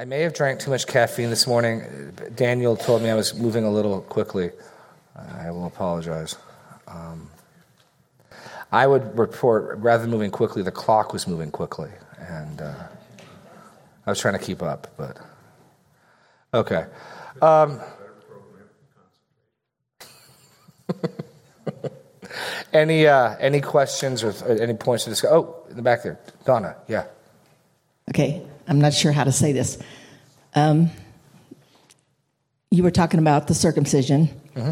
I may have drank too much caffeine this morning. Daniel told me I was moving a little quickly. I will apologize. Um, I would report, rather than moving quickly, the clock was moving quickly. And uh, I was trying to keep up, but. Okay. Um, any, uh, any questions or any points to discuss? Oh, in the back there. Donna, yeah. Okay, I'm not sure how to say this. Um, you were talking about the circumcision, mm-hmm.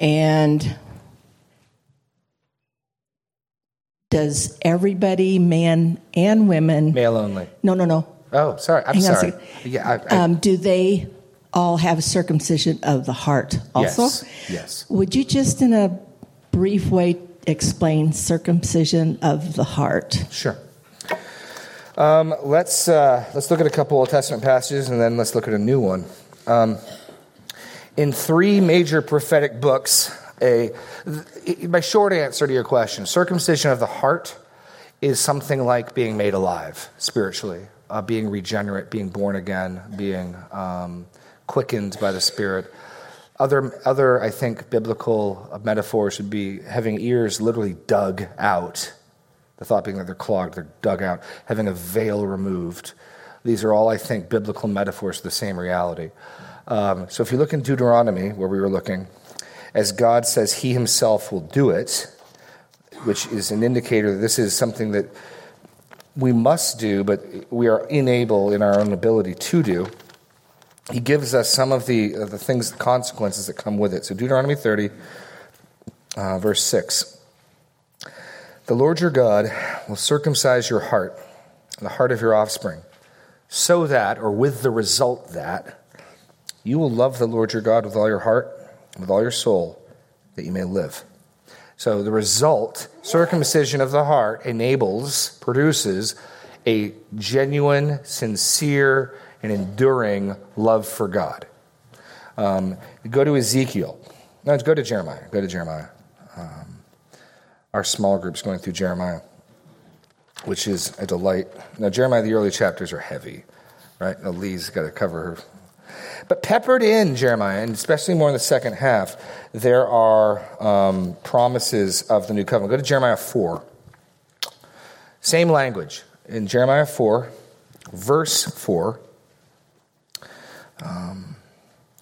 and does everybody, men and women, male only? No, no, no. Oh, sorry. I'm sorry. Yeah. I, I, um, do they all have circumcision of the heart also? Yes. Yes. Would you just, in a brief way, explain circumcision of the heart? Sure. Um, let's uh, let's look at a couple Old Testament passages and then let's look at a new one. Um, in three major prophetic books, a my short answer to your question: circumcision of the heart is something like being made alive spiritually, uh, being regenerate, being born again, being um, quickened by the Spirit. Other, other, I think, biblical metaphors would be having ears literally dug out the thought being that they're clogged, they're dug out, having a veil removed. These are all, I think, biblical metaphors of the same reality. Um, so if you look in Deuteronomy, where we were looking, as God says He Himself will do it, which is an indicator that this is something that we must do, but we are unable in our own ability to do. He gives us some of the, the things, the consequences that come with it. So Deuteronomy 30, uh, verse 6. The Lord your God will circumcise your heart the heart of your offspring, so that, or with the result that, you will love the Lord your God with all your heart with all your soul, that you may live. So the result, circumcision of the heart, enables, produces a genuine, sincere, and enduring love for God. Um, go to Ezekiel. No, go to Jeremiah. Go to Jeremiah. Um, our small groups going through Jeremiah, which is a delight. Now, Jeremiah, the early chapters are heavy, right? Now, Lee's got to cover her. But peppered in Jeremiah, and especially more in the second half, there are um, promises of the new covenant. Go to Jeremiah 4. Same language. In Jeremiah 4, verse 4, um,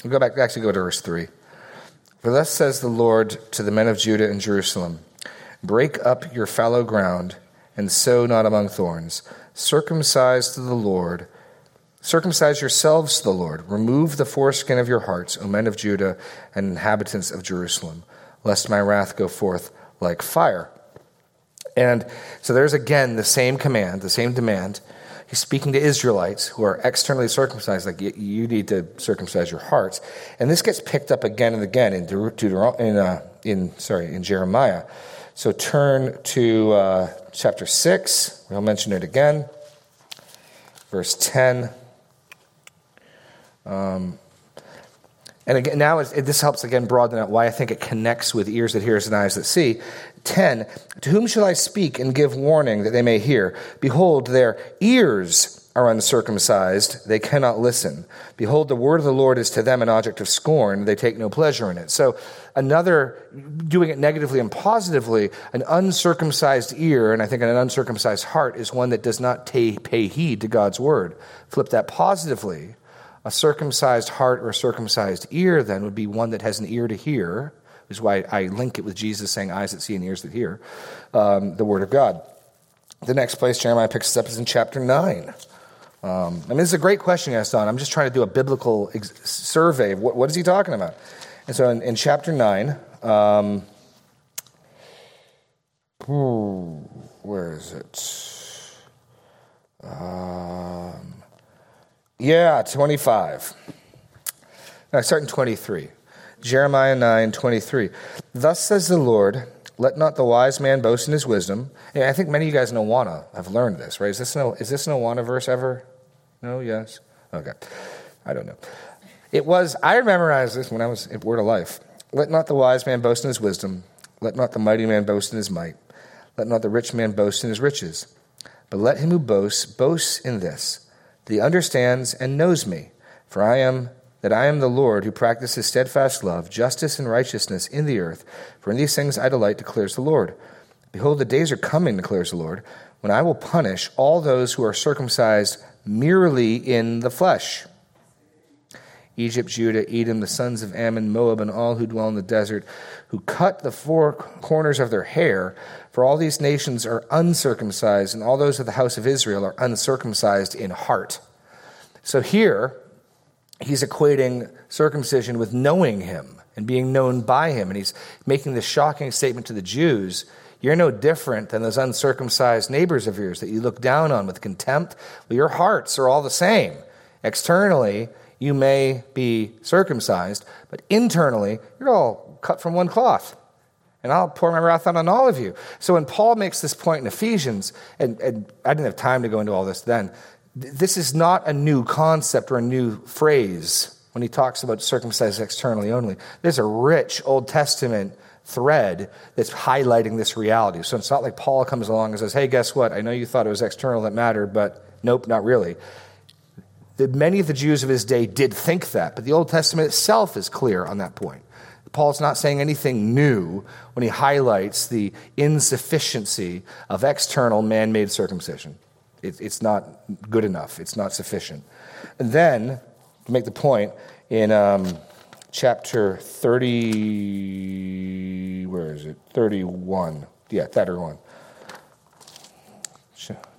we'll go back, actually go to verse 3. For thus says the Lord to the men of Judah and Jerusalem Break up your fallow ground and sow not among thorns. Circumcise to the Lord. Circumcise yourselves to the Lord. Remove the foreskin of your hearts, O men of Judah and inhabitants of Jerusalem, lest my wrath go forth like fire. And so there's again the same command, the same demand. He's speaking to Israelites who are externally circumcised, like you need to circumcise your hearts. And this gets picked up again and again in, Deuteron- in, uh, in sorry in Jeremiah. So turn to uh, chapter 6. We'll mention it again. Verse 10. Um, and again, now it, this helps again broaden out why I think it connects with ears that hear and eyes that see. 10. To whom shall I speak and give warning that they may hear? Behold, their ears are uncircumcised, they cannot listen. Behold, the word of the Lord is to them an object of scorn, they take no pleasure in it. So, another, doing it negatively and positively, an uncircumcised ear, and I think an uncircumcised heart, is one that does not pay, pay heed to God's word. Flip that positively. A circumcised heart or a circumcised ear, then, would be one that has an ear to hear, which is why I link it with Jesus saying, Eyes that see and ears that hear, um, the word of God. The next place Jeremiah picks us up is in chapter 9. Um, I mean, this is a great question Don. I'm just trying to do a biblical ex- survey what, what is he talking about. And so in, in chapter 9, um, where is it? Um, yeah, 25. I start in 23. Jeremiah 9, 23. Thus says the Lord, let not the wise man boast in his wisdom. I think many of you guys in I've learned this, right? Is this an, is this an Awana verse ever? No, yes? Okay. I don't know. It was, I memorized this when I was at Word of Life. Let not the wise man boast in his wisdom. Let not the mighty man boast in his might. Let not the rich man boast in his riches. But let him who boasts boast in this, that he understands and knows me. For I am that I am the Lord who practices steadfast love, justice, and righteousness in the earth. For in these things I delight, declares the Lord. Behold, the days are coming, declares the Lord, when I will punish all those who are circumcised merely in the flesh. Egypt, Judah, Edom, the sons of Ammon, Moab, and all who dwell in the desert, who cut the four corners of their hair. For all these nations are uncircumcised, and all those of the house of Israel are uncircumcised in heart. So here, he's equating circumcision with knowing him and being known by him. And he's making this shocking statement to the Jews You're no different than those uncircumcised neighbors of yours that you look down on with contempt. Well, your hearts are all the same. Externally, you may be circumcised, but internally, you're all cut from one cloth. And I'll pour my wrath out on all of you. So when Paul makes this point in Ephesians, and, and I didn't have time to go into all this then, this is not a new concept or a new phrase when he talks about circumcised externally only. There's a rich Old Testament thread that's highlighting this reality. So it's not like Paul comes along and says, hey, guess what? I know you thought it was external that mattered, but nope, not really. The, many of the Jews of his day did think that, but the Old Testament itself is clear on that point. Paul's not saying anything new when he highlights the insufficiency of external man made circumcision. It, it's not good enough, it's not sufficient. And then, to make the point, in um, chapter 30, where is it? 31. Yeah, 31.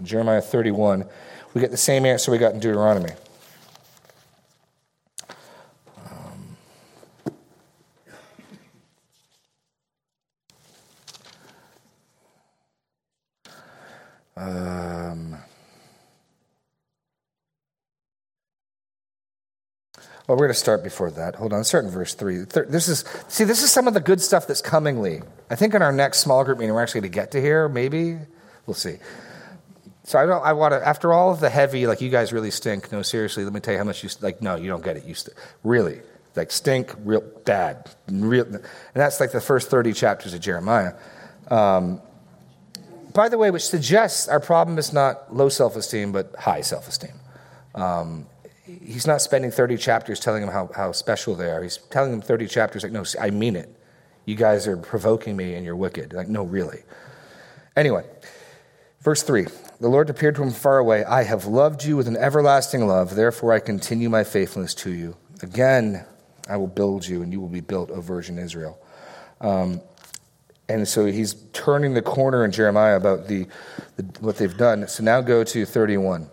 Jeremiah 31. We get the same answer we got in Deuteronomy. Well, we're going to start before that. Hold on, start in verse 3. This is, see, this is some of the good stuff that's comingly. I think in our next small group meeting, we're actually going to get to here, maybe. We'll see. So I don't. I want to. After all of the heavy, like you guys really stink. No, seriously. Let me tell you how much you like. No, you don't get it. You st- really like stink, real bad, real. And that's like the first thirty chapters of Jeremiah. Um, by the way, which suggests our problem is not low self esteem, but high self esteem. Um, he's not spending 30 chapters telling them how, how special they are. He's telling them 30 chapters like, no, I mean it. You guys are provoking me and you're wicked. Like, no, really. Anyway, verse 3 The Lord appeared to him far away. I have loved you with an everlasting love. Therefore, I continue my faithfulness to you. Again, I will build you, and you will be built, O Virgin Israel. Um, and so he's turning the corner in Jeremiah about the, the, what they've done. So now go to 31.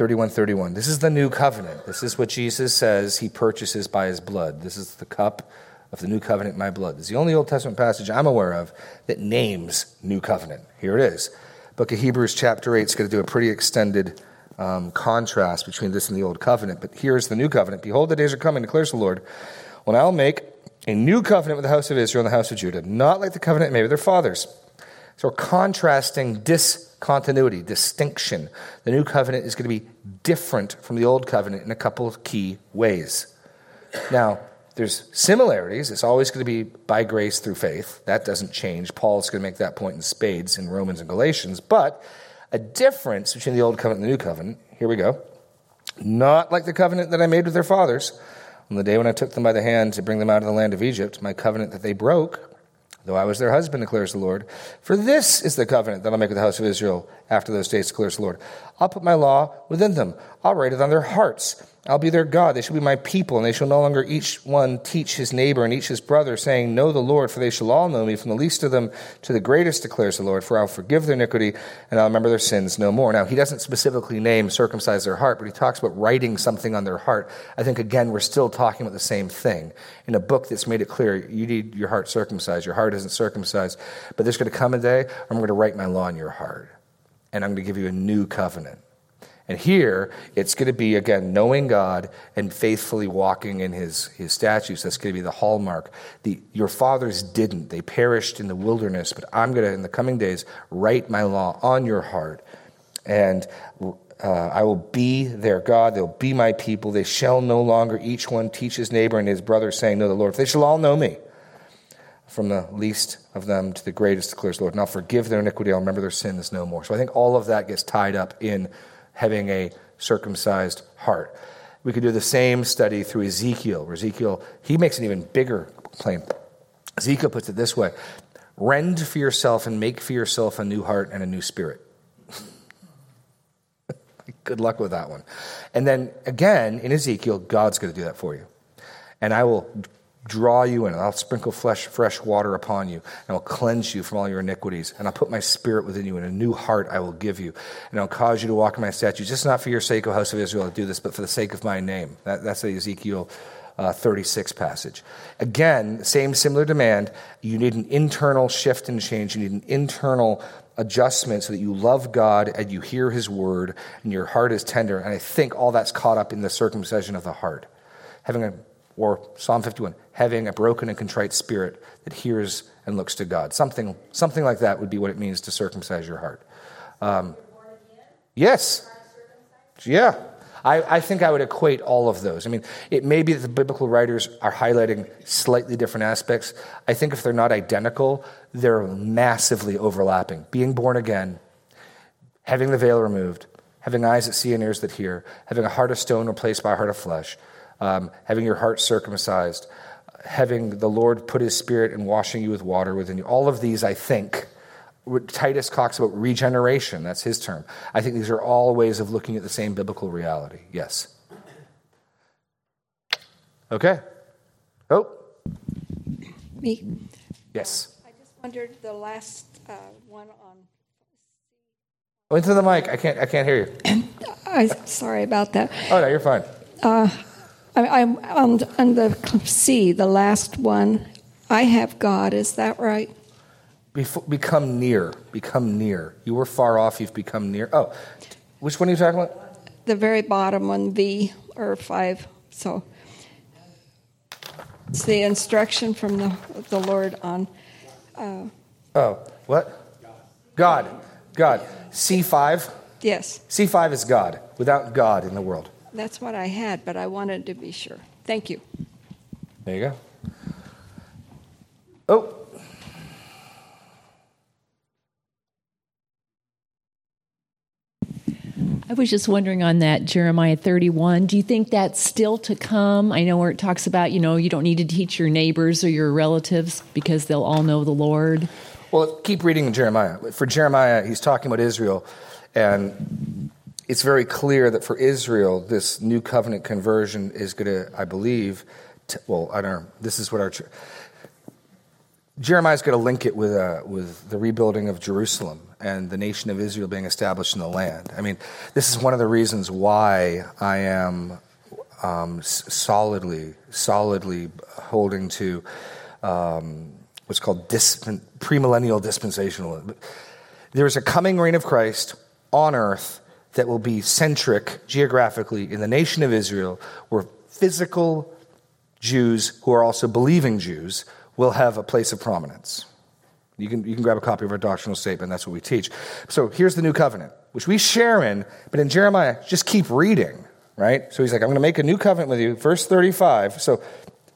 31 31. This is the new covenant. This is what Jesus says he purchases by his blood. This is the cup of the new covenant, my blood. This is the only Old Testament passage I'm aware of that names new covenant. Here it is. Book of Hebrews, chapter 8, is going to do a pretty extended um, contrast between this and the old covenant. But here's the new covenant. Behold, the days are coming, declares the Lord, when I'll make a new covenant with the house of Israel and the house of Judah, not like the covenant made with their fathers. So we're contrasting discontinuity, distinction. The new covenant is going to be different from the old covenant in a couple of key ways. Now, there's similarities. It's always going to be by grace through faith. That doesn't change. Paul's going to make that point in spades in Romans and Galatians. But a difference between the old covenant and the new covenant, here we go. Not like the covenant that I made with their fathers on the day when I took them by the hand to bring them out of the land of Egypt, my covenant that they broke, though I was their husband, declares the Lord. For this is the covenant that I'll make with the house of Israel after those days, declares the Lord. I'll put my law within them, I'll write it on their hearts I'll be their God. They shall be my people, and they shall no longer each one teach his neighbor and each his brother, saying, Know the Lord, for they shall all know me, from the least of them to the greatest, declares the Lord. For I'll forgive their iniquity, and I'll remember their sins no more. Now, he doesn't specifically name circumcise their heart, but he talks about writing something on their heart. I think, again, we're still talking about the same thing. In a book that's made it clear, you need your heart circumcised. Your heart isn't circumcised. But there's going to come a day, I'm going to write my law in your heart, and I'm going to give you a new covenant. And here, it's going to be, again, knowing God and faithfully walking in his, his statutes. That's going to be the hallmark. The, your fathers didn't. They perished in the wilderness, but I'm going to, in the coming days, write my law on your heart. And uh, I will be their God. They'll be my people. They shall no longer each one teach his neighbor and his brother, saying, Know the Lord. They shall all know me from the least of them to the greatest, declares the Lord. And I'll forgive their iniquity, I'll remember their sins no more. So I think all of that gets tied up in having a circumcised heart. We could do the same study through Ezekiel, where Ezekiel, he makes an even bigger claim. Ezekiel puts it this way Rend for yourself and make for yourself a new heart and a new spirit. Good luck with that one. And then again, in Ezekiel, God's going to do that for you. And I will draw you in. and I'll sprinkle fresh, fresh water upon you, and I'll cleanse you from all your iniquities. And I'll put my spirit within you, and a new heart I will give you. And I'll cause you to walk in my statutes, just not for your sake, O house of Israel, to do this, but for the sake of my name. That, that's the Ezekiel uh, 36 passage. Again, same similar demand. You need an internal shift and change. You need an internal adjustment so that you love God and you hear His word and your heart is tender. And I think all that's caught up in the circumcision of the heart. Having a or Psalm 51, having a broken and contrite spirit that hears and looks to God. Something, something like that would be what it means to circumcise your heart. Um, yes. Yeah. I, I, think I would equate all of those. I mean, it may be that the biblical writers are highlighting slightly different aspects. I think if they're not identical, they're massively overlapping. Being born again, having the veil removed, having eyes that see and ears that hear, having a heart of stone replaced by a heart of flesh, um, having your heart circumcised, having the Lord put his spirit and washing you with water within you. All of these, I think, Titus talks about regeneration. That's his term. I think these are all ways of looking at the same biblical reality. Yes. Okay. Oh. Me? Yes. I just wondered the last uh, one on. Oh, into the mic. I can't. I can't hear you. I'm sorry about that. Oh no, you're fine. Uh, I, am on, on the C, the last one. I have God. Is that right? Before, become near. Become near. You were far off. You've become near. Oh, which one are you talking about? The very bottom one, V or five. So it's the instruction from the the Lord on. Uh, oh, what? God. God. C five. Yes. C five is God. Without God in the world. That's what I had, but I wanted to be sure. Thank you. There you go. Oh. I was just wondering on that Jeremiah 31. Do you think that's still to come? I know where it talks about, you know, you don't need to teach your neighbors or your relatives because they'll all know the Lord. Well, keep reading Jeremiah. For Jeremiah, he's talking about Israel, and it's very clear that for Israel, this new covenant conversion is going to, I believe, well, I don't know. This is what our church Jeremiah's going to link it with uh, with the rebuilding of Jerusalem and the nation of Israel being established in the land. I mean, this is one of the reasons why I am um, solidly, solidly holding to um, what's called disp- premillennial dispensationalism. There is a coming reign of Christ on earth that will be centric geographically in the nation of Israel, where physical Jews who are also believing Jews will have a place of prominence. You can, you can grab a copy of our doctrinal statement, that's what we teach. So here's the new covenant, which we share in, but in Jeremiah, just keep reading, right? So he's like, I'm going to make a new covenant with you, verse 35. So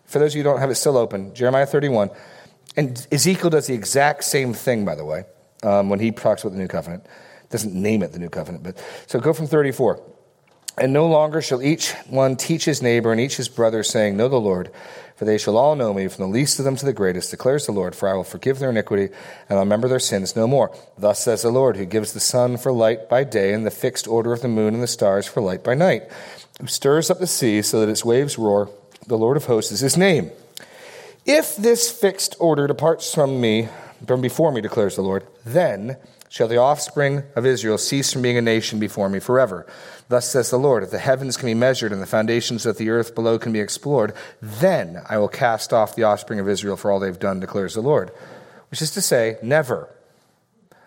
for those of you who don't have it still open, Jeremiah 31. And Ezekiel does the exact same thing, by the way, um, when he talks about the new covenant doesn't name it the new covenant, but so go from 34. And no longer shall each one teach his neighbor and each his brother, saying, Know the Lord, for they shall all know me, from the least of them to the greatest, declares the Lord, for I will forgive their iniquity, and I'll remember their sins no more. Thus says the Lord, who gives the sun for light by day, and the fixed order of the moon and the stars for light by night, who stirs up the sea so that its waves roar. The Lord of hosts is his name. If this fixed order departs from me, from before me, declares the Lord, then shall the offspring of Israel cease from being a nation before me forever. Thus says the Lord, if the heavens can be measured and the foundations of the earth below can be explored, then I will cast off the offspring of Israel for all they've done, declares the Lord. Which is to say, never.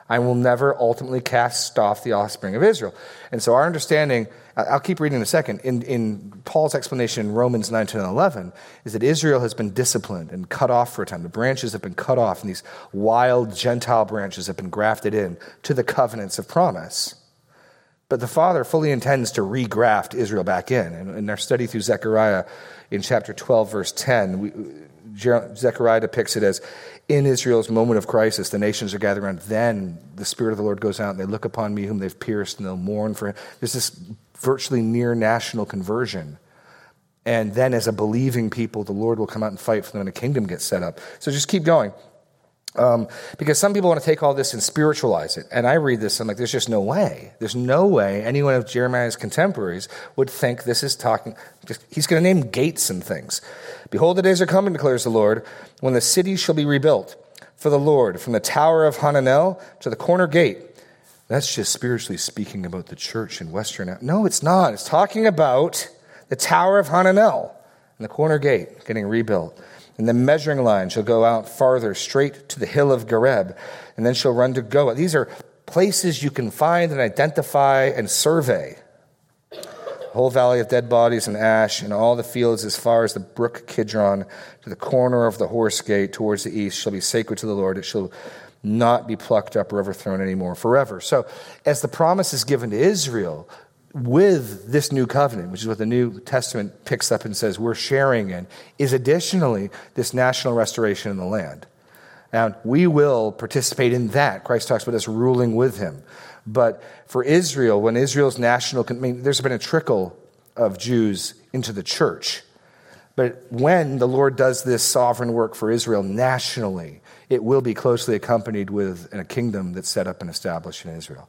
I will never ultimately cast off the offspring of Israel. And so our understanding I'll keep reading in a second. In, in Paul's explanation in Romans 9, 10, and 11 is that Israel has been disciplined and cut off for a time. The branches have been cut off, and these wild Gentile branches have been grafted in to the covenants of promise. But the Father fully intends to regraft Israel back in. And in our study through Zechariah in chapter 12, verse 10, we, Zechariah depicts it as in Israel's moment of crisis, the nations are gathered around. Then the Spirit of the Lord goes out and they look upon me whom they've pierced and they'll mourn for him. There's this virtually near national conversion. And then, as a believing people, the Lord will come out and fight for them and a kingdom gets set up. So just keep going. Um, because some people want to take all this and spiritualize it. And I read this, and I'm like, there's just no way. There's no way anyone of Jeremiah's contemporaries would think this is talking. Just, he's going to name gates and things. Behold, the days are coming, declares the Lord, when the city shall be rebuilt for the Lord, from the tower of Hananel to the corner gate. That's just spiritually speaking about the church in Western. No, it's not. It's talking about the tower of Hananel and the corner gate getting rebuilt. And the measuring line shall go out farther, straight to the hill of Gareb, and then shall run to Goah. These are places you can find and identify and survey. The whole valley of dead bodies and ash, and all the fields as far as the brook Kidron, to the corner of the horse gate towards the east, shall be sacred to the Lord. It shall not be plucked up or overthrown anymore forever. So, as the promise is given to Israel, with this new covenant, which is what the New Testament picks up and says we're sharing in, is additionally this national restoration in the land. And we will participate in that. Christ talks about us ruling with him. But for Israel, when Israel's national, I mean, there's been a trickle of Jews into the church. But when the Lord does this sovereign work for Israel nationally, it will be closely accompanied with a kingdom that's set up and established in Israel.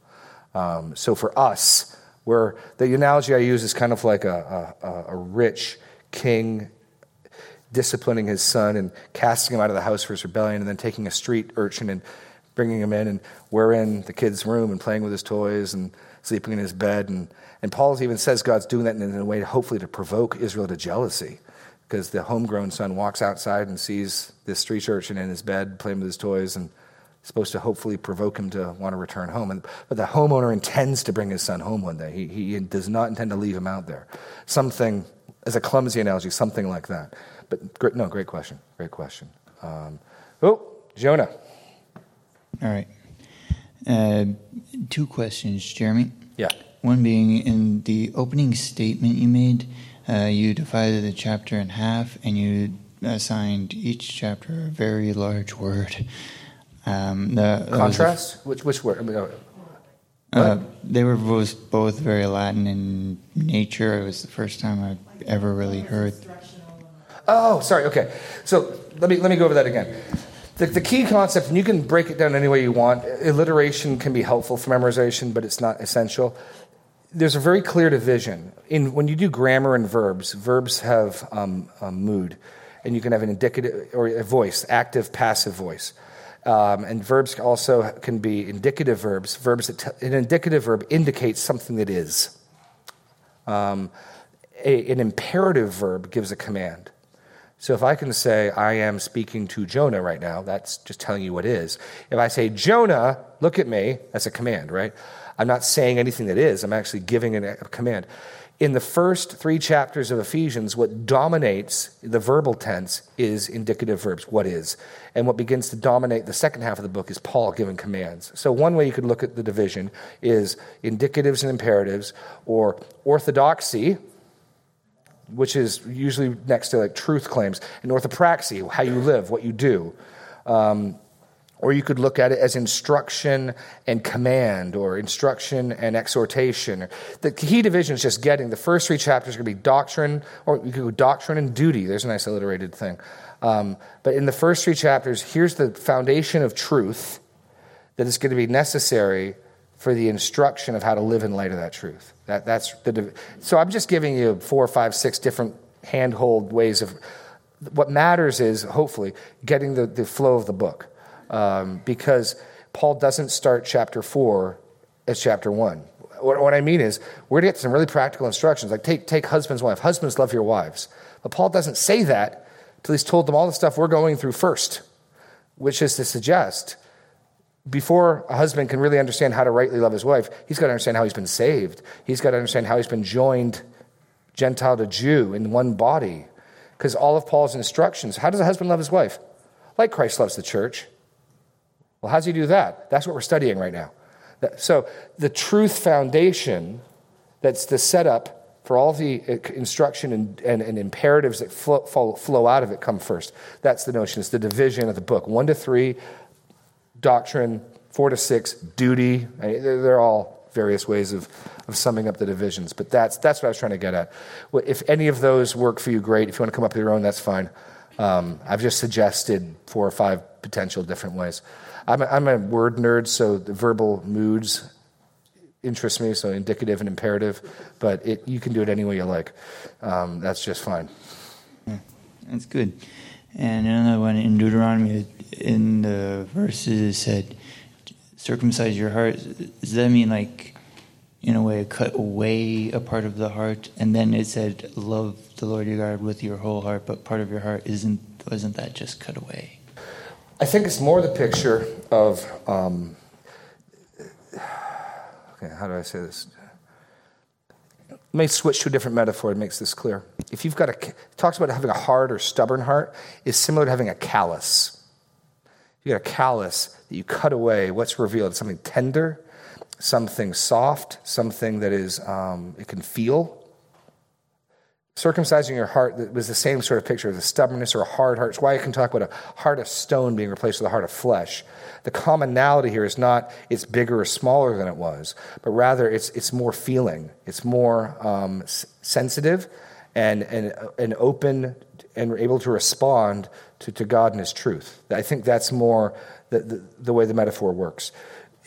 Um, so for us, where the analogy I use is kind of like a, a, a rich king disciplining his son and casting him out of the house for his rebellion, and then taking a street urchin and bringing him in, and we're in the kid's room and playing with his toys and sleeping in his bed. And, and Paul even says God's doing that in a way, hopefully, to provoke Israel to jealousy. Because the homegrown son walks outside and sees this street urchin in his bed playing with his toys, and supposed to hopefully provoke him to want to return home. And, but the homeowner intends to bring his son home one day. He, he does not intend to leave him out there. Something, as a clumsy analogy, something like that. But no, great question. Great question. Um, oh, Jonah. All right. Uh, two questions, Jeremy. Yeah. One being in the opening statement you made, uh, you divided the chapter in half and you assigned each chapter a very large word. Um, the, Contrast? which, which word? I mean, uh, uh, they were both, both very Latin in nature. It was the first time I ever really heard. Oh, sorry. Okay. So let me, let me go over that again. The, the key concept, and you can break it down any way you want, alliteration can be helpful for memorization, but it's not essential. There's a very clear division. In, when you do grammar and verbs, verbs have um, a mood, and you can have an indicative or a voice, active, passive voice. Um, and verbs also can be indicative verbs. Verbs that t- an indicative verb indicates something that is. Um, a, an imperative verb gives a command. So if I can say, I am speaking to Jonah right now, that's just telling you what is. If I say, Jonah, look at me, that's a command, right? I'm not saying anything that is, I'm actually giving a command in the first three chapters of Ephesians, what dominates the verbal tense is indicative verbs, what is. And what begins to dominate the second half of the book is Paul giving commands. So, one way you could look at the division is indicatives and imperatives, or orthodoxy, which is usually next to like truth claims, and orthopraxy, how you live, what you do. Um, or you could look at it as instruction and command, or instruction and exhortation. The key division is just getting the first three chapters are going to be doctrine, or you could go doctrine and duty. There's a nice alliterated thing. Um, but in the first three chapters, here's the foundation of truth that is going to be necessary for the instruction of how to live in light of that truth. That, that's the, so I'm just giving you four, five, six different handhold ways of. What matters is, hopefully, getting the, the flow of the book um, because Paul doesn't start chapter 4 as chapter 1. What, what I mean is, we're going to get some really practical instructions, like take, take husbands, wife. Husbands, love your wives. But Paul doesn't say that until he's told them all the stuff we're going through first, which is to suggest before a husband can really understand how to rightly love his wife, he's got to understand how he's been saved. He's got to understand how he's been joined Gentile to Jew in one body. Because all of Paul's instructions, how does a husband love his wife? Like Christ loves the church. Well, how does he do that? That's what we're studying right now. So, the truth foundation that's the setup for all the uh, instruction and, and, and imperatives that flow, flow, out of it come first. That's the notion. It's the division of the book. One to three, doctrine. Four to six, duty. They're all various ways of, of summing up the divisions. But that's, that's what I was trying to get at. If any of those work for you, great. If you want to come up with your own, that's fine. Um, I've just suggested four or five potential different ways. I'm a, I'm a word nerd, so the verbal moods interest me, so indicative and imperative, but it, you can do it any way you like. Um, that's just fine. That's good. And another one in Deuteronomy, in the verses, it said, circumcise your heart. Does that mean, like, in a way, cut away a part of the heart? And then it said, love the Lord your God with your whole heart, but part of your heart isn't, wasn't that just cut away? I think it's more the picture of, um, okay, how do I say this? Let me switch to a different metaphor that makes this clear. If you've got a, talks about having a hard or stubborn heart, is similar to having a callus. You got a callus that you cut away. What's revealed? Something tender, something soft, something that is um, it can feel circumcising your heart that was the same sort of picture of the stubbornness or a hard heart. It's why I can talk about a heart of stone being replaced with a heart of flesh. The commonality here is not it's bigger or smaller than it was, but rather it's, it's more feeling, it's more um, sensitive and, and, and open and able to respond to, to God and His truth. I think that's more the, the, the way the metaphor works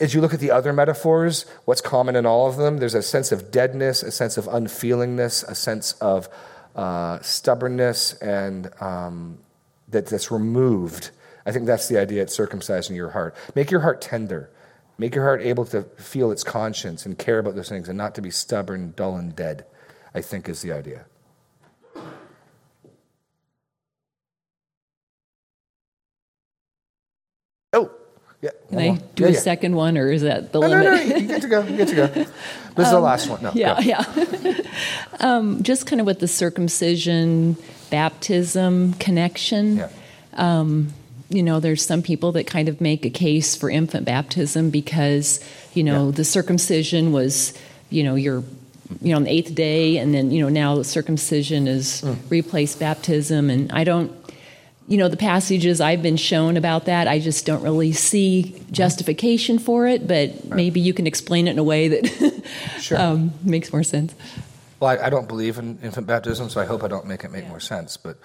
as you look at the other metaphors, what's common in all of them? There's a sense of deadness, a sense of unfeelingness, a sense of uh, stubbornness, and um, that, that's removed. I think that's the idea at circumcising your heart. Make your heart tender. Make your heart able to feel its conscience and care about those things and not to be stubborn, dull, and dead, I think is the idea. Can I do yeah, a yeah. second one, or is that the no, limit? No, no, you get to go. You get to go. This is the last one. No, yeah, go. yeah. um, just kind of with the circumcision, baptism connection. Yeah. Um, you know, there's some people that kind of make a case for infant baptism because, you know, Yeah. the circumcision was, you know, your you know, on the eighth day, and then, you know, now circumcision is Mm. replaced baptism. And I don't, you know, the passages I've been shown about that, I just don't really see justification for it, but maybe you can explain it in a way that Sure. um, makes more sense. Well, I, I don't believe in infant baptism, so I hope I don't make it make more sense. But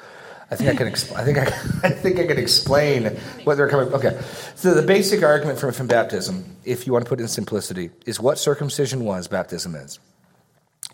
I think I can. Expl- I think I, I think I can explain what they're coming. Okay, so the basic argument for infant baptism, if you want to put it in simplicity, is what circumcision was, baptism is.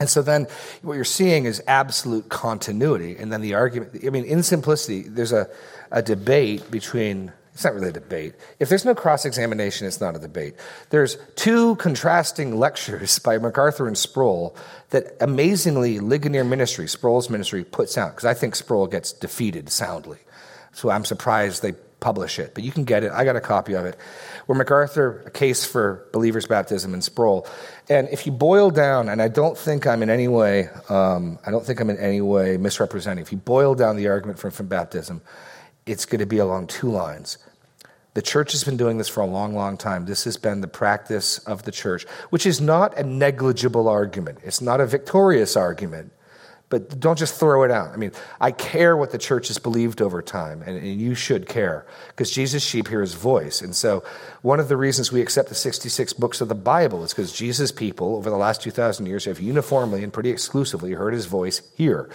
And so then what you're seeing is absolute continuity. And then the argument, I mean, in simplicity, there's a, a debate between, it's not really a debate. If there's no cross examination, it's not a debate. There's two contrasting lectures by MacArthur and Sproul that amazingly Ligonier Ministry, Sproul's ministry, puts out, because I think Sproul gets defeated soundly. So I'm surprised they publish it, but you can get it. I got a copy of it. Where MacArthur, a case for believers' baptism, and Sproul. And if you boil down, and I don't think I'm in any way, um, I don't think I'm in any way misrepresenting. If you boil down the argument for infant baptism, it's going to be along two lines. The church has been doing this for a long, long time. This has been the practice of the church, which is not a negligible argument. It's not a victorious argument. But don't just throw it out. I mean, I care what the church has believed over time, and, and you should care, because Jesus' sheep hear his voice. And so, one of the reasons we accept the 66 books of the Bible is because Jesus' people, over the last 2,000 years, have uniformly and pretty exclusively heard his voice here.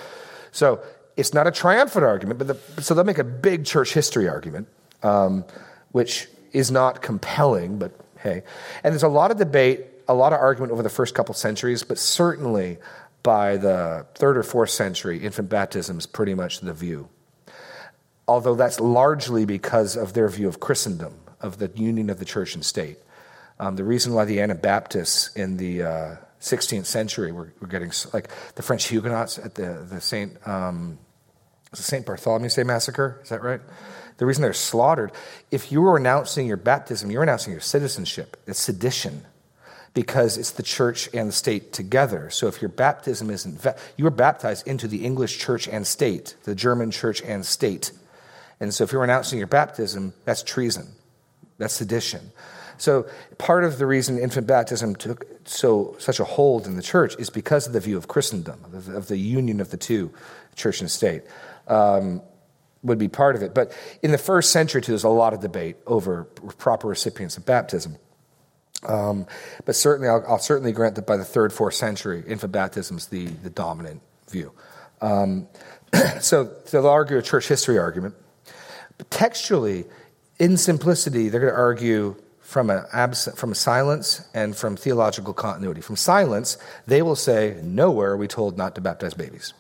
So, it's not a triumphant argument, but the, so they'll make a big church history argument, um, which is not compelling, but hey. And there's a lot of debate, a lot of argument over the first couple centuries, but certainly by the third or fourth century, infant baptism is pretty much the view. Although that's largely because of their view of Christendom, of the union of the church and state. Um, the reason why the Anabaptists in the uh, 16th century were, were, getting, like the French Huguenots at the, the St. Um, St. Bartholomew's Day massacre, is that right? The reason they're slaughtered, if you were announcing your baptism, you're announcing your citizenship. It's sedition because it's the church and the state together. So if your baptism isn't, you were baptized into the English church and state, the German church and state. And so if you're announcing your baptism, that's treason, that's sedition. So part of the reason infant baptism took, so such a hold in the church is because of the view of Christendom, of, the union of the two, church and state. Um, would be part of it. But in the first century, too, there's a lot of debate over proper recipients of baptism. Um, but certainly, I'll, I'll, certainly grant that by the third, fourth century, infant baptism is the, the dominant view. Um, so they'll argue a church history argument. But textually, in simplicity, they're going to argue from a, absent, from a silence and from theological continuity. From silence, they will say, Nowhere are we told not to baptize babies.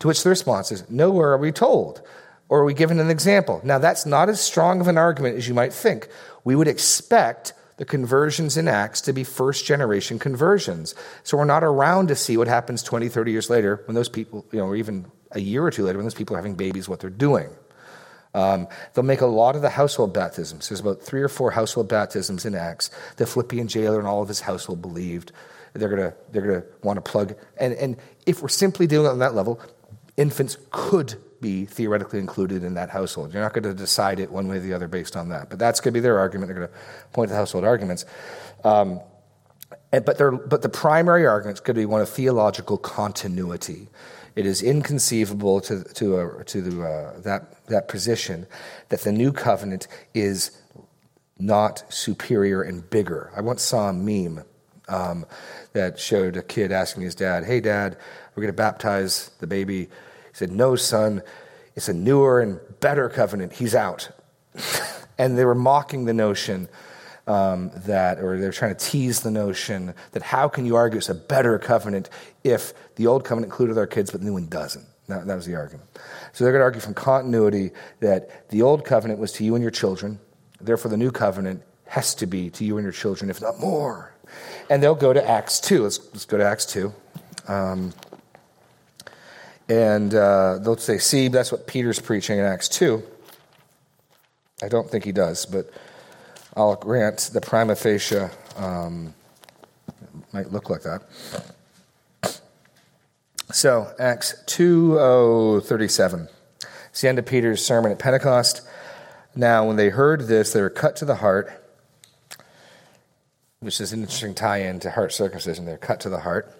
To which the response is, Nowhere are we told. Or are we given an example? Now, that's not as strong of an argument as you might think. We would expect the conversions in Acts to be first generation conversions. So we're not around to see what happens 20, 30 years later when those people, you know, or even a year or two later when those people are having babies, what they're doing. Um, they'll make a lot of the household baptisms. There's about three or four household baptisms in Acts. The Philippian jailer and all of his household believed. They're gonna they're gonna want to plug and and if we're simply dealing on that level, infants could be theoretically included in that household. You're not going to decide it one way or the other based on that. But that's going to be their argument. They're going to point to household arguments. Um, and, but, but the primary argument is going to be one of theological continuity. It is inconceivable to, to, uh, to the, uh, that, that position that the new covenant is not superior and bigger. I once saw a meme um, that showed a kid asking his dad, Hey, dad, we're going to baptize the baby he said, No, son, it's a newer and better covenant. He's out. and they were mocking the notion um, that, or they're trying to tease the notion that how can you argue it's a better covenant if the old covenant included our kids, but the new one doesn't? That, that was the argument. So they're going to argue from continuity that the old covenant was to you and your children, therefore the new covenant has to be to you and your children, if not more. And they'll go to Acts 2. Let's, let's go to Acts 2. Um, and uh, they'll say, see, that's what Peter's preaching in Acts 2. I don't think he does, but I'll grant the prima facie um, might look like that. So, Acts 2.37. It's the end of Peter's sermon at Pentecost. Now, when they heard this, they were cut to the heart, which is an interesting tie in to heart circumcision. They're cut to the heart.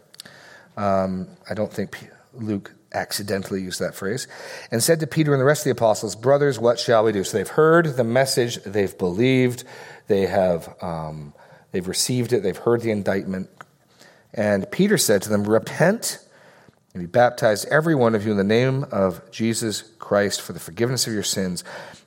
Um, I don't think Luke accidentally used that phrase, and said to Peter and the rest of the apostles, Brothers, what shall we do? So they've heard the message, they've believed, they have um, they've received it, they've heard the indictment. And Peter said to them, Repent and be baptized, every one of you, in the name of Jesus Christ for the forgiveness of your sins.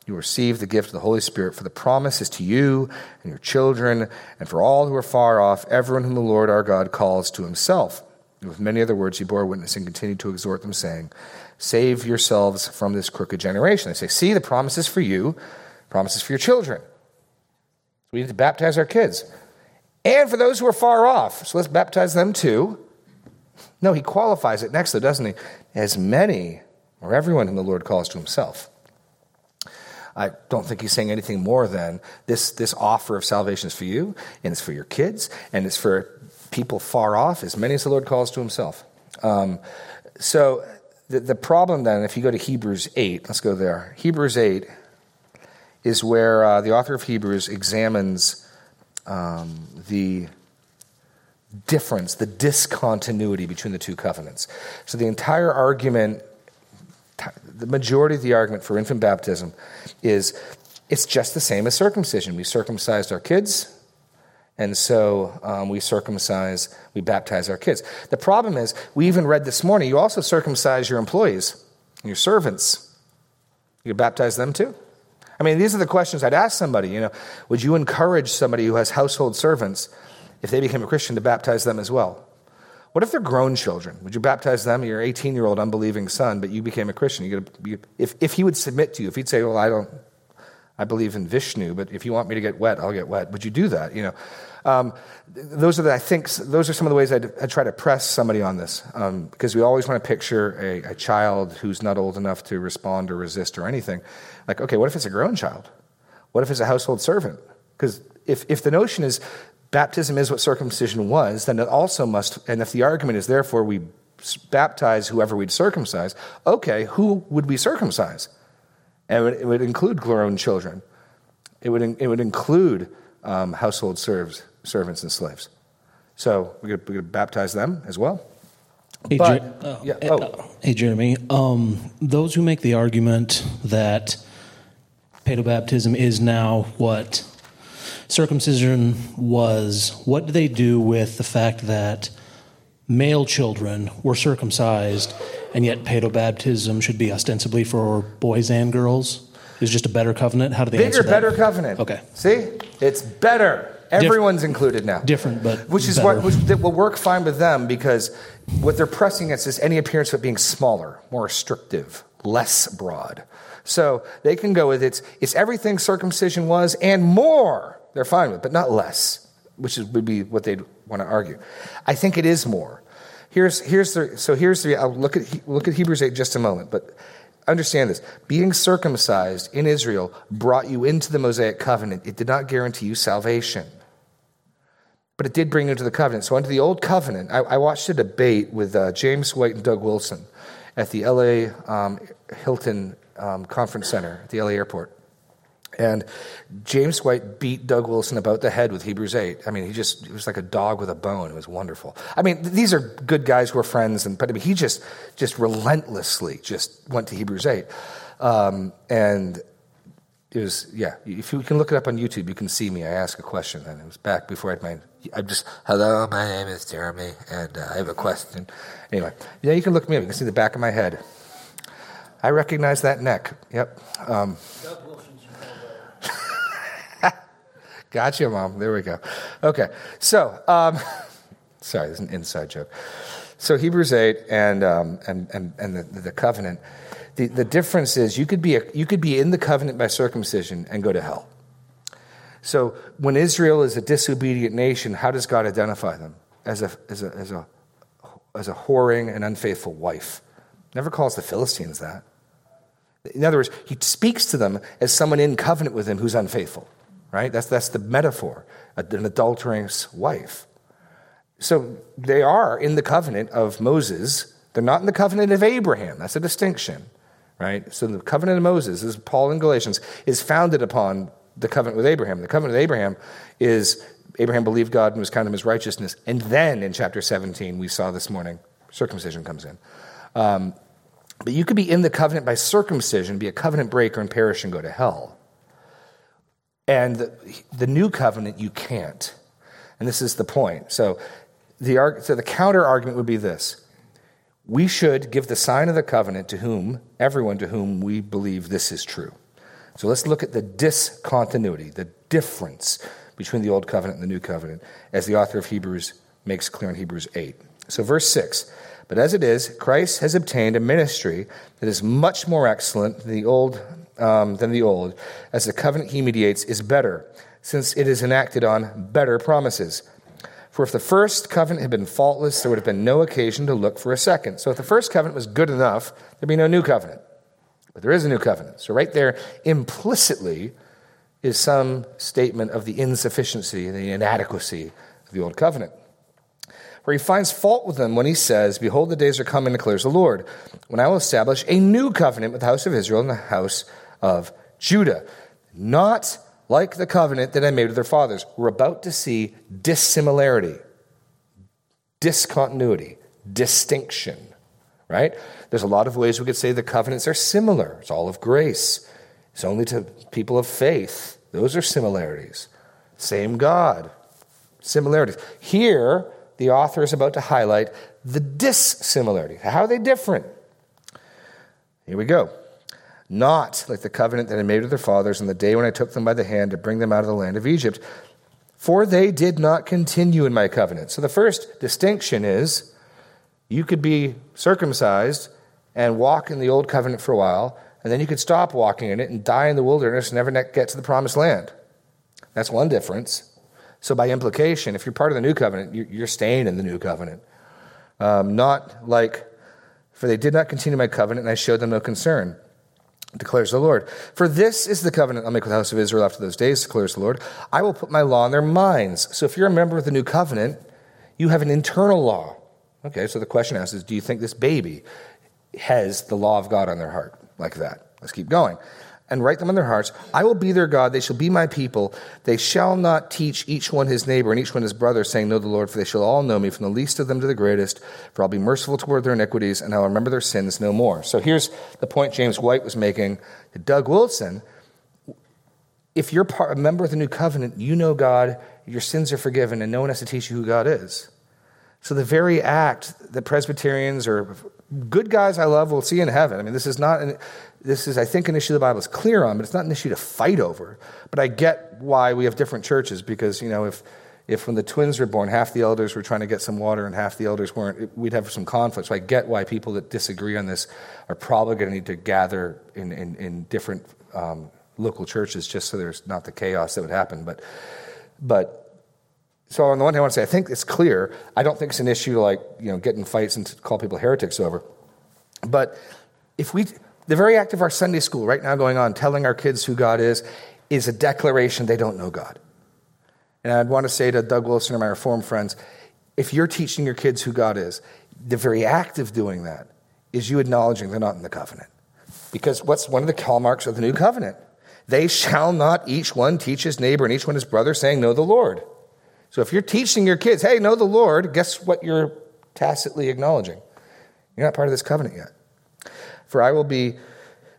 You receive the gift of the Holy Spirit, for the promise is to you and your children, and for all who are far off, everyone whom the Lord our God calls to himself. And with many other words, he bore witness and continued to exhort them, saying, Save yourselves from this crooked generation. They say, See, the promise is for you, promises for your children. We need to baptize our kids. And for those who are far off. So let's baptize them too. No, he qualifies it next, though, doesn't he? As many, or everyone whom the Lord calls to himself. I don't think he's saying anything more than this, this offer of salvation is for you, and it's for your kids, and it's for people far off, as many as the Lord calls to himself. Um, so the, the problem then, if you go to Hebrews 8, let's go there. Hebrews 8 is where uh, the author of Hebrews examines um, the difference, the discontinuity between the two covenants. So the entire argument, the majority of the argument for infant baptism is it's just the same as circumcision. We circumcised our kids, and so um, we circumcise, we baptize our kids. The problem is, we even read this morning, you also circumcise your employees, your servants. You baptize them too? I mean, these are the questions I'd ask somebody. You know, would you encourage somebody who has household servants, if they became a Christian, to baptize them as well? What if they're grown children? Would you baptize them, your 18 year old unbelieving son, but you became a Christian? You you, if, if he would submit to you, if he'd say, Well, I don't, I believe in Vishnu, but if you want me to get wet, I'll get wet. Would you do that? You know, um, those are the, I think those are some of the ways I'd try to press somebody on this um, because we always want to picture a, a, child who's not old enough to respond or resist or anything. Like, okay, what if it's a grown child? What if it's a household servant? Because if, if the notion is baptism is what circumcision was, then it also must, and if the argument is therefore we baptize whoever we'd circumcise, okay, who would we circumcise? And it would, it would include grown children. It would, it would include um, household serves, servants and slaves. So we're going to baptize them as well. Hey, But- Jer- oh, yeah, oh. uh, hey, Jeremy. Um, those who make the argument that pedobaptism is now what circumcision was, what do they do with the fact that male children were circumcised, and yet pedobaptism should be ostensibly for boys and girls? Is just a better covenant? How do they Bigger, answer that? better covenant. Okay. See? It's better. Everyone's included now. Different, but which is better. what which, that will work fine with them because what they're pressing against is any appearance of it being smaller, more restrictive, less broad. So they can go with it's it's everything circumcision was and more. They're fine with, but not less, which is, would be what they'd want to argue. I think it is more. Here's here's the so here's the I'll look at look at Hebrews eight just a moment, but understand this: being circumcised in Israel brought you into the Mosaic covenant. It did not guarantee you salvation but it did bring you to the covenant. So under the old covenant, I, I watched a debate with uh, James White and Doug Wilson at the LA um, Hilton um, Conference Center at the LA airport. And James White beat Doug Wilson about the head with Hebrews 8. I mean, he just, he was like a dog with a bone. It was wonderful. I mean, these are good guys who are friends, and, but I mean, he just, just relentlessly just went to Hebrews 8. Um, and it was yeah if you can look it up on youtube you can see me i ask a question and it was back before i had my i'm just hello my name is jeremy and uh, i have a question anyway yeah you can look me up you can see the back of my head i recognize that neck yep um, gotcha mom there we go okay so um, sorry is an inside joke so hebrews 8 and, um, and, and, and the, the covenant the, the difference is you could, be a, you could be in the covenant by circumcision and go to hell. So when Israel is a disobedient nation, how does God identify them? As a, as a, as a, as a whoring and unfaithful wife. Never calls the Philistines that. In other words, he speaks to them as someone in covenant with him who's unfaithful, right? That's, that's the metaphor, an adulterous wife. So they are in the covenant of Moses. They're not in the covenant of Abraham. That's a distinction right? So the covenant of Moses, is Paul in Galatians, is founded upon the covenant with Abraham. The covenant with Abraham is Abraham believed God and was counted as righteousness. And then in chapter 17, we saw this morning, circumcision comes in. Um, but you could be in the covenant by circumcision, be a covenant breaker, and perish and go to hell. And the, new covenant, you can't. And this is the point. So the, so the counter argument would be this we should give the sign of the covenant to whom, everyone to whom we believe this is true. So let's look at the discontinuity, the difference between the old covenant and the new covenant, as the author of Hebrews makes clear in Hebrews 8. So, verse 6 But as it is, Christ has obtained a ministry that is much more excellent than the old, um, than the old as the covenant he mediates is better, since it is enacted on better promises. For if the first covenant had been faultless, there would have been no occasion to look for a second. So if the first covenant was good enough, there'd be no new covenant. But there is a new covenant. So right there, implicitly, is some statement of the insufficiency and the inadequacy of the old covenant. Where he finds fault with them when he says, Behold, the days are coming, declares the Lord, when I will establish a new covenant with the house of Israel and the house of Judah. Not like the covenant that I made with their fathers. We're about to see dissimilarity, discontinuity, distinction, right? There's a lot of ways we could say the covenants are similar. It's all of grace, it's only to people of faith. Those are similarities. Same God, similarities. Here, the author is about to highlight the dissimilarity. How are they different? Here we go not like the covenant that I made with their fathers on the day when I took them by the hand to bring them out of the land of Egypt. For they did not continue in my covenant. So the first distinction is you could be circumcised and walk in the old covenant for a while, and then you could stop walking in it and die in the wilderness and never get to the promised land. That's one difference. So, by implication, if you're part of the new covenant, you're staying in the new covenant. Um, not like, for they did not continue my covenant, and I showed them no concern declares the Lord. For this is the covenant I'll make with the house of Israel after those days, declares the Lord. I will put my law in their minds. So if you're a member of the new covenant, you have an internal law. Okay, so the question asked is do you think this baby has the law of God on their heart like that? Let's keep going. And write them on their hearts. I will be their God. They shall be my people. They shall not teach each one his neighbor and each one his brother, saying, Know the Lord, for they shall all know me, from the least of them to the greatest. For I'll be merciful toward their iniquities, and I'll remember their sins no more. So here's the point James White was making to Doug Wilson. If you're part, a member of the new covenant, you know God, your sins are forgiven, and no one has to teach you who God is. So the very act that Presbyterians or good guys I love will see in heaven. I mean, this is not an, this is, I think, an issue the Bible is clear on, but it's not an issue to fight over. But I get why we have different churches because, you know, if, if when the twins were born, half the elders were trying to get some water and half the elders weren't, we'd have some conflict. So I get why people that disagree on this are probably going to need to gather in, in, in different um, local churches just so there's not the chaos that would happen. But, but so on the one hand, I want to say I think it's clear. I don't think it's an issue to like you know getting fights and to call people heretics over. But if we the very act of our Sunday school right now going on, telling our kids who God is, is a declaration they don't know God. And I'd want to say to Doug Wilson or my Reformed friends, if you're teaching your kids who God is, the very act of doing that is you acknowledging they're not in the covenant. Because what's one of the hallmarks of the new covenant? They shall not each one teach his neighbor and each one his brother, saying, Know the Lord. So if you're teaching your kids, hey, know the Lord, guess what you're tacitly acknowledging? You're not part of this covenant yet. For I will be,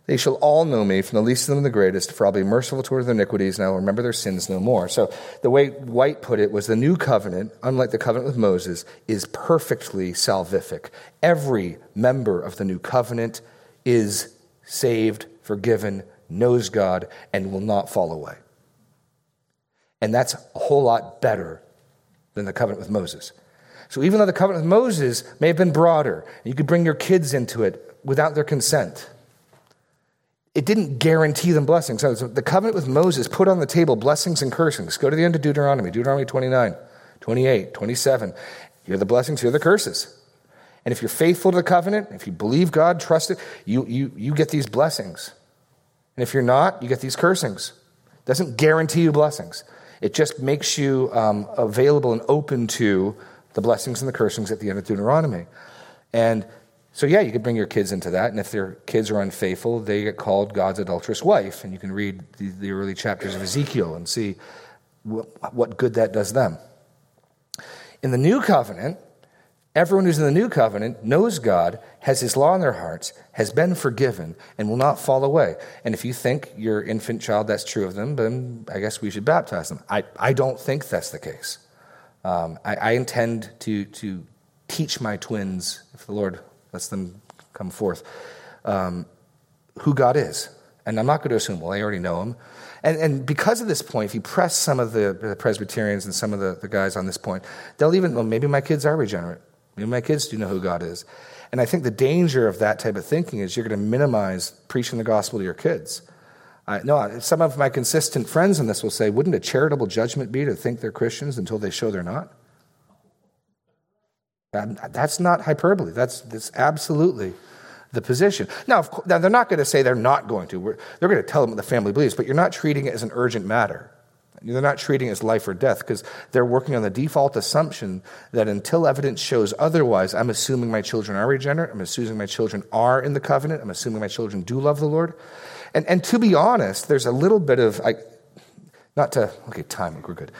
they shall all know me, from the least of them to the greatest, for I'll be merciful toward their iniquities, and I will remember their sins no more. So the way White put it was the new covenant, unlike the covenant with Moses, is perfectly salvific. Every member of the new covenant is saved, forgiven, knows God, and will not fall away. And that's a whole lot better than the covenant with Moses. So even though the covenant with Moses may have been broader, you could bring your kids into it without their consent. It didn't guarantee them blessings. So the covenant with Moses put on the table blessings and cursings. Go to the end of Deuteronomy, Deuteronomy 29, 28, 27. Here are the blessings, are the curses. And if you're faithful to the covenant, if you believe God, trust it, you, you, you get these blessings. And if you're not, you get these cursings. It doesn't guarantee you blessings. It just makes you um, available and open to the blessings and the cursings at the end of Deuteronomy. And so, yeah, you could bring your kids into that. And if their kids are unfaithful, they get called God's adulterous wife. And you can read the, the early chapters of Ezekiel and see what, what good that does them. In the new covenant, everyone who's in the new covenant knows God, has his law in their hearts, has been forgiven, and will not fall away. And if you think your infant child, that's true of them, then I guess we should baptize them. I, I don't think that's the case. Um, I, I intend to, to teach my twins, if the Lord lets them come forth, um, who God is. And I'm not going to assume, well, I already know him. And, and because of this point, if you press some of the, Presbyterians and some of the, the guys on this point, they'll even, well, maybe my kids are regenerate. Maybe my kids do know who God is. And I think the danger of that type of thinking is you're going to minimize preaching the gospel to your kids. I, no, some of my consistent friends in this will say, wouldn't a charitable judgment be to think they're Christians until they show they're not? That's not hyperbole. That's, that's absolutely the position. Now, course, now they're not going to say they're not going to. We're, they're going to tell them what the family believes, but you're not treating it as an urgent matter. They're not treating it as life or death because they're working on the default assumption that until evidence shows otherwise, I'm assuming my children are regenerate. I'm assuming my children are in the covenant. I'm assuming my children do love the Lord. And, and to be honest, there's a little bit of, I, not to, okay, time, we're good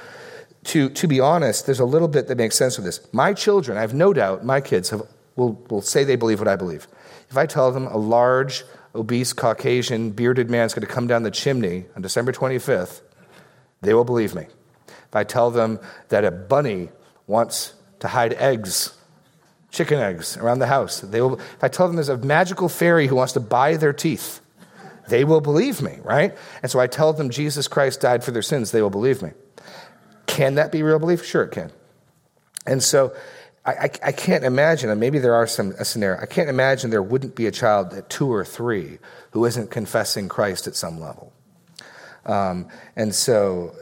to, to be honest, there's a little bit that makes sense of this. My children, I have no doubt, my kids have, will, will say they believe what I believe. If I tell them a large, obese, Caucasian, bearded man is going to come down the chimney on December 25th, they will believe me. If I tell them that a bunny wants to hide eggs, chicken eggs, around the house, they will, if I tell them there's a magical fairy who wants to buy their teeth, they will believe me, right? And so I tell them Jesus Christ died for their sins, they will believe me. Can that be real belief? Sure, it can. And so I, I, I can't imagine, and maybe there are some a scenario, I can't imagine there wouldn't be a child at two or three who isn't confessing Christ at some level. Um, and so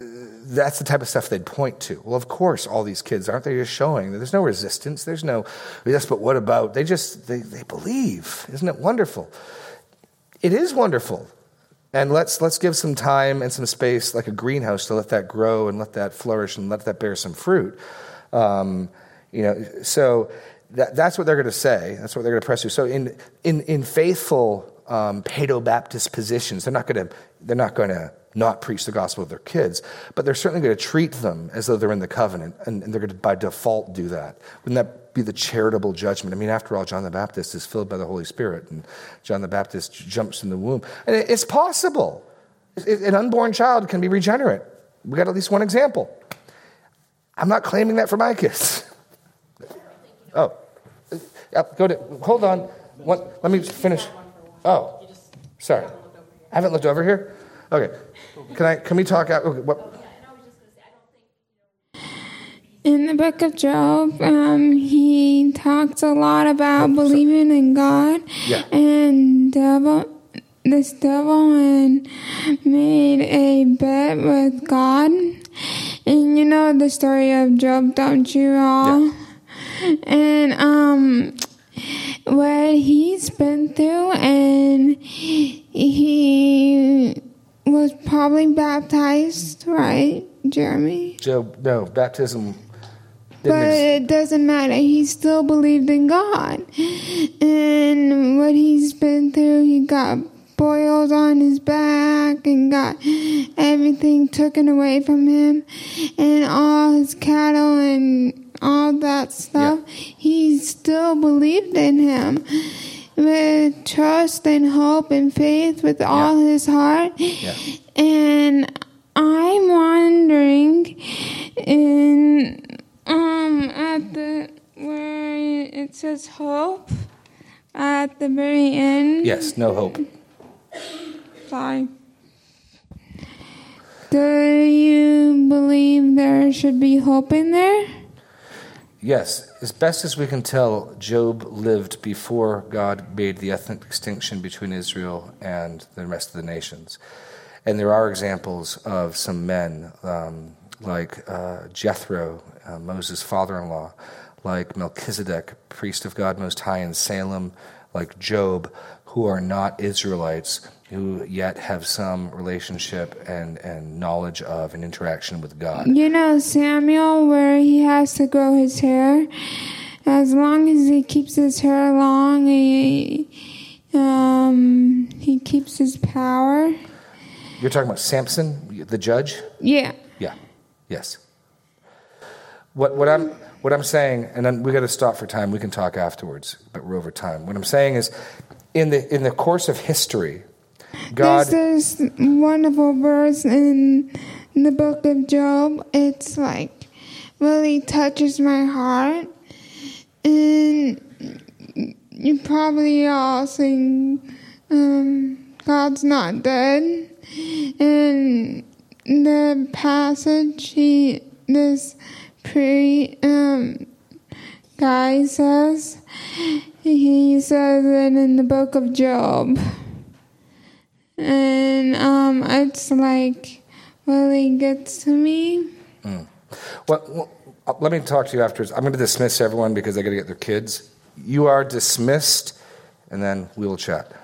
that's the type of stuff they'd point to. Well, of course, all these kids aren't they just showing that there's no resistance, there's no yes, but what about? They just they, they believe. Isn't it wonderful? It is wonderful. And let's, let's give some time and some space, like a greenhouse, to let that grow and let that flourish and let that bear some fruit. Um, you know, so that, that's what they're going to say. That's what they're going to press you. So in, in, in faithful um, Baptist positions. They're not going to they're not going to not preach the gospel to their kids, but they're certainly going to treat them as though they're in the covenant, and, and they're going to by default do that. Wouldn't that be the charitable judgment? I mean, after all, John the Baptist is filled by the Holy Spirit, and John the Baptist jumps in the womb, and it, it's possible. It, an unborn child can be regenerate. We got at least one example. I'm not claiming that for my kids. Oh, go to. Hold on. What, let me finish. Oh, sorry. I haven't looked over here. Okay. Can I? Can we talk out? Okay, what? In the book of Job, um, he talks a lot about oh, believing in God yeah. and devil. This devil and made a bet with God, and you know the story of Job, don't you all? Yeah. And um, what he's been through, and he was probably baptized, right, Jeremy? Job, no, baptism. But it doesn't matter. He still believed in God. And what he's been through, he got boils on his back and got everything taken away from him and all his cattle and all that stuff. Yeah. He still believed in him with trust and hope and faith with all his heart. Yeah. And I'm wondering in um at the where it says hope at the very end. Yes, no hope. Sorry. Do you believe there should be hope in there? Yes, as best as we can tell, Job lived before God made the ethnic distinction between Israel and the rest of the nations. And there are examples of some men um, like uh, Jethro, uh, Moses' father in law, like Melchizedek, priest of God Most High in Salem, like Job, who are not Israelites, who yet have some relationship and, and knowledge of and interaction with God. You know, Samuel, where he has to grow his hair, as long as he keeps his hair long, he, um, he keeps his power. You're talking about Samson, the judge? Yeah. Yeah. Yes. What, what I'm what I'm saying, and then we got to stop for time. We can talk afterwards, but we're over time. What I'm saying is, in the in the course of history, God. There's this wonderful verse in the book of Job. It's like really touches my heart, and you probably all sing um, "God's Not Dead," and the passage he this pre um, guy says he says it in the book of Job. And um, it's like really gets to me. Mm. Well, well, uh, let me talk to you afterwards. I'm going to dismiss everyone because they got to get their kids. You are dismissed, and then we will chat.